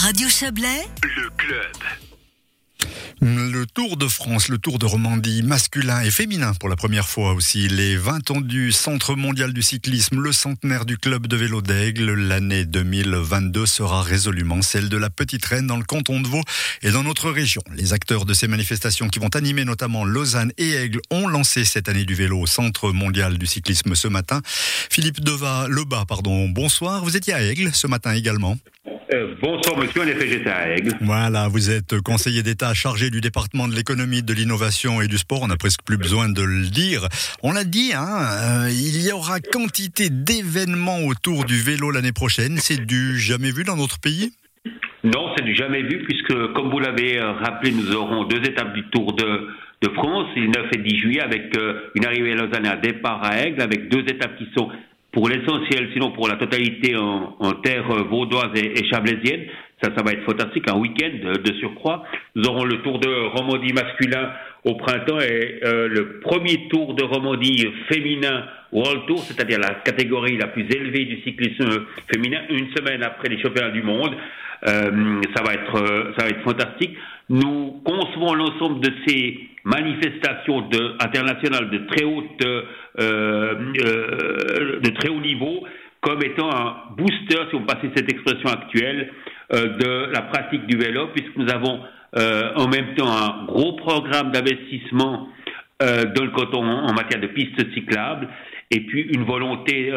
Radio Chablais, le club. Le Tour de France, le Tour de Romandie masculin et féminin pour la première fois aussi. Les 20 ans du Centre mondial du cyclisme, le centenaire du club de vélo d'Aigle. L'année 2022 sera résolument celle de la Petite Reine dans le canton de Vaud et dans notre région. Les acteurs de ces manifestations qui vont animer notamment Lausanne et Aigle ont lancé cette année du vélo au Centre mondial du cyclisme ce matin. Philippe Deva, Lebas, pardon, bonsoir. Vous étiez à Aigle ce matin également. Euh, bonsoir monsieur, en effet j'étais à Aigle. Voilà, vous êtes conseiller d'État chargé du département de l'économie, de l'innovation et du sport. On n'a presque plus besoin de le dire. On l'a dit, hein, euh, il y aura quantité d'événements autour du vélo l'année prochaine. C'est du jamais vu dans notre pays? Non, c'est du jamais vu puisque, comme vous l'avez euh, rappelé, nous aurons deux étapes du Tour de, de France, le 9 et 10 juillet, avec une arrivée à Lausanne et un départ à Aigle, avec deux étapes qui sont pour l'essentiel, sinon pour la totalité en, terre vaudoise et, et, chablaisienne. Ça, ça va être fantastique, un week-end de, surcroît. Nous aurons le Tour de Romandie masculin au printemps et euh, le premier Tour de Romandie féminin World Tour, c'est-à-dire la catégorie la plus élevée du cyclisme féminin, une semaine après les championnats du monde. Euh, ça va être, euh, ça va être fantastique. Nous concevons l'ensemble de ces manifestations de, internationales de très haute, euh, euh, de très haut niveau comme étant un booster, si on passait cette expression actuelle, de la pratique du vélo, puisque nous avons euh, en même temps un gros programme d'investissement euh, dans le canton en matière de pistes cyclables, et puis une volonté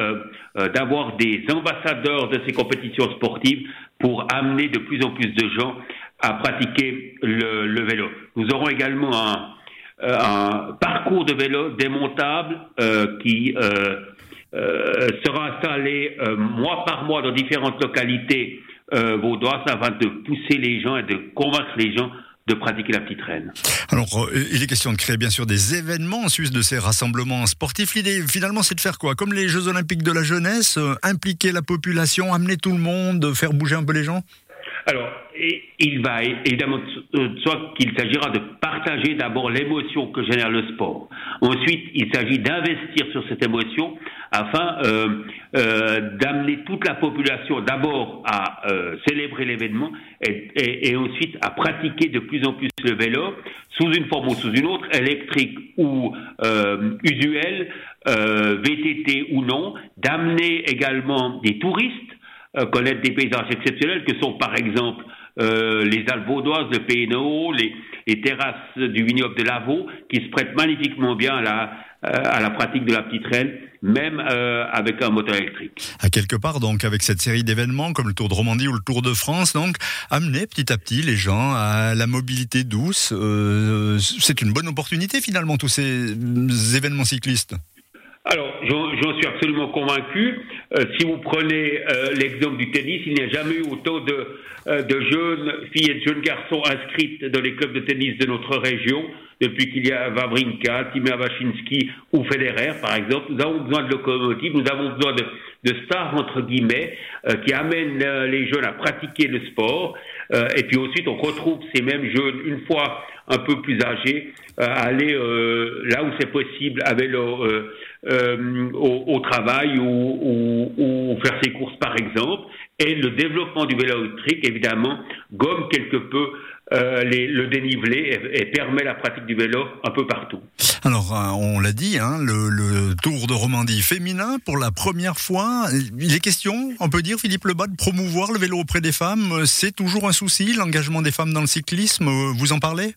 d'avoir des ambassadeurs de ces compétitions sportives pour amener de plus en plus de gens à pratiquer le, le vélo. Nous aurons également un, un parcours de vélo démontable euh, qui euh, euh, sera installé mois par mois dans différentes localités vaudoises afin de pousser les gens et de convaincre les gens de pratiquer la petite reine. Alors, il est question de créer bien sûr des événements en Suisse de ces rassemblements sportifs. L'idée finalement c'est de faire quoi? Comme les Jeux olympiques de la jeunesse, impliquer la population, amener tout le monde, faire bouger un peu les gens? Alors, il va évidemment soit qu'il s'agira de partager d'abord l'émotion que génère le sport. Ensuite, il s'agit d'investir sur cette émotion afin euh, euh, d'amener toute la population d'abord à euh, célébrer l'événement et, ensuite à pratiquer de plus en plus le vélo sous une forme ou sous une autre, électrique ou euh, usuelle, VTT ou non, d'amener également des touristes euh, connaître des paysages exceptionnels que sont par exemple euh, les Alpes vaudoises, le Pénéo, les, les, terrasses du vignoble de Lavaux, qui se prêtent magnifiquement bien à la, euh, pratique de la petite reine, même euh, avec un moteur électrique. À quelque part, donc, avec cette série d'événements comme le Tour de Romandie ou le Tour de France, donc, amener petit à petit les gens à la mobilité douce. Euh, c'est une bonne opportunité finalement, tous ces événements cyclistes. Alors, j'en suis absolument convaincu. Euh, si vous prenez euh, l'exemple du tennis, il n'y a jamais eu autant de, euh, de, jeunes filles et de jeunes garçons inscrites dans les clubs de tennis de notre région depuis qu'il y a Wawrinka, Timea Wachinski ou Federer, par exemple. Nous avons besoin de locomotives, nous avons besoin de, de stars, entre guillemets, qui amènent les jeunes à pratiquer le sport. et puis ensuite, on retrouve ces mêmes jeunes, une fois un peu plus âgés, à aller là où c'est possible à vélo euh, au, au, travail ou, ou, ou, faire ses courses par exemple. Et le développement du vélo électrique, évidemment, gomme quelque peu euh, les, le dénivelé et, et, permet la pratique du vélo un peu partout. Alors, euh, on l'a dit, hein, le, le, Tour de Romandie féminin, pour la première fois, il est question, on peut dire, Philippe Lebas, de promouvoir le vélo auprès des femmes. C'est toujours un souci, l'engagement des femmes dans le cyclisme. Vous en parlez?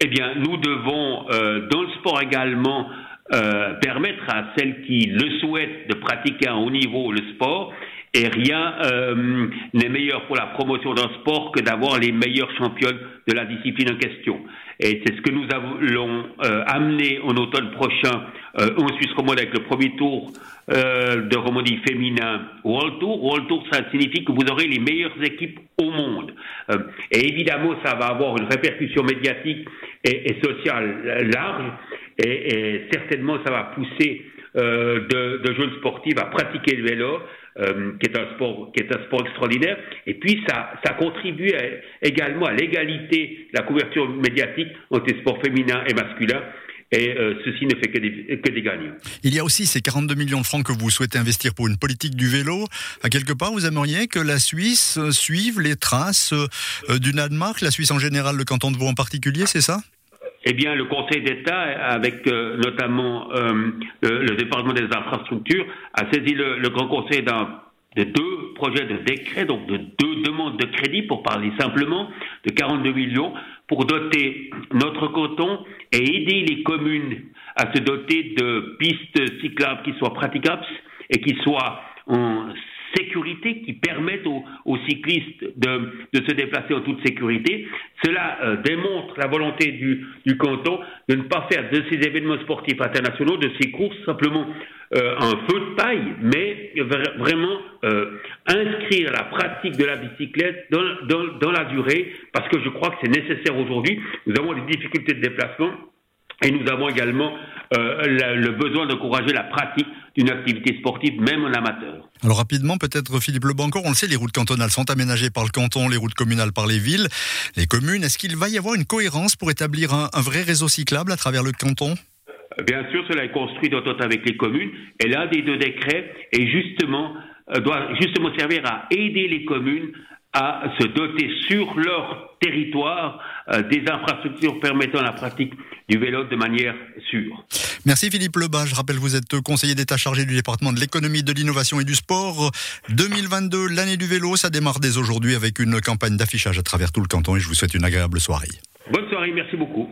Eh bien, nous devons, euh, dans le sport également, euh, permettre à celles qui le souhaitent de pratiquer à un haut niveau le sport. Et rien euh, n'est meilleur pour la promotion d'un sport que d'avoir les meilleures championnes de la discipline en question. Et c'est ce que nous allons euh, amener en automne prochain euh, en Suisse romande avec le premier tour euh, de Romandie féminin World Tour. World Tour, ça signifie que vous aurez les meilleures équipes au monde. Euh, et évidemment, ça va avoir une répercussion médiatique et sociale large. Et, et, certainement, ça va pousser de, de jeunes sportifs à pratiquer le vélo euh, qui est un sport qui est un sport extraordinaire. Et puis ça ça contribue également à l'égalité, la couverture médiatique entre les sports féminins et masculins. Et, et ceci ne fait que des, que des gagnants. Il y a aussi ces 42 millions de francs que vous souhaitez investir pour une politique du vélo. À quelque part, vous aimeriez que la Suisse suive les traces du Danemark, la Suisse en général, le canton de Vaud en particulier, c'est ça? Eh bien, le Conseil d'État, avec euh, notamment euh, le, département des infrastructures, a saisi le, Grand Conseil de deux projets de décret, donc de deux demandes de crédit, pour parler simplement, de 42 millions, pour doter notre canton et aider les communes à se doter de pistes cyclables qui soient praticables et qui soient en sécurité qui permettent aux, cyclistes de, se déplacer en toute sécurité. Cela euh, démontre la volonté du, canton de ne pas faire de ces événements sportifs internationaux, de ces courses, simplement euh, un feu de paille, mais vraiment euh, inscrire la pratique de la bicyclette dans, la durée, parce que je crois que c'est nécessaire aujourd'hui. Nous avons des difficultés de déplacement et nous avons également euh, le besoin d'encourager la pratique d'une activité sportive, même en amateur. Alors rapidement, peut-être Philippe Lebancourt, on le sait, les routes cantonales sont aménagées par le canton, les routes communales par les villes, les communes. Est-ce qu'il va y avoir une cohérence pour établir un, vrai réseau cyclable à travers le canton? Bien sûr, cela est construit d'entente avec les communes. Et l'un des deux décrets est justement, euh, doit justement servir à aider les communes à se doter sur leur territoire euh, des infrastructures permettant la pratique du vélo de manière sûre. Merci Philippe Lebas. Je rappelle, vous êtes conseiller d'État chargé du département de l'économie, de l'innovation et du sport. 2022, l'année du vélo, ça démarre dès aujourd'hui avec une campagne d'affichage à travers tout le canton et je vous souhaite une agréable soirée. Bonne soirée, merci beaucoup.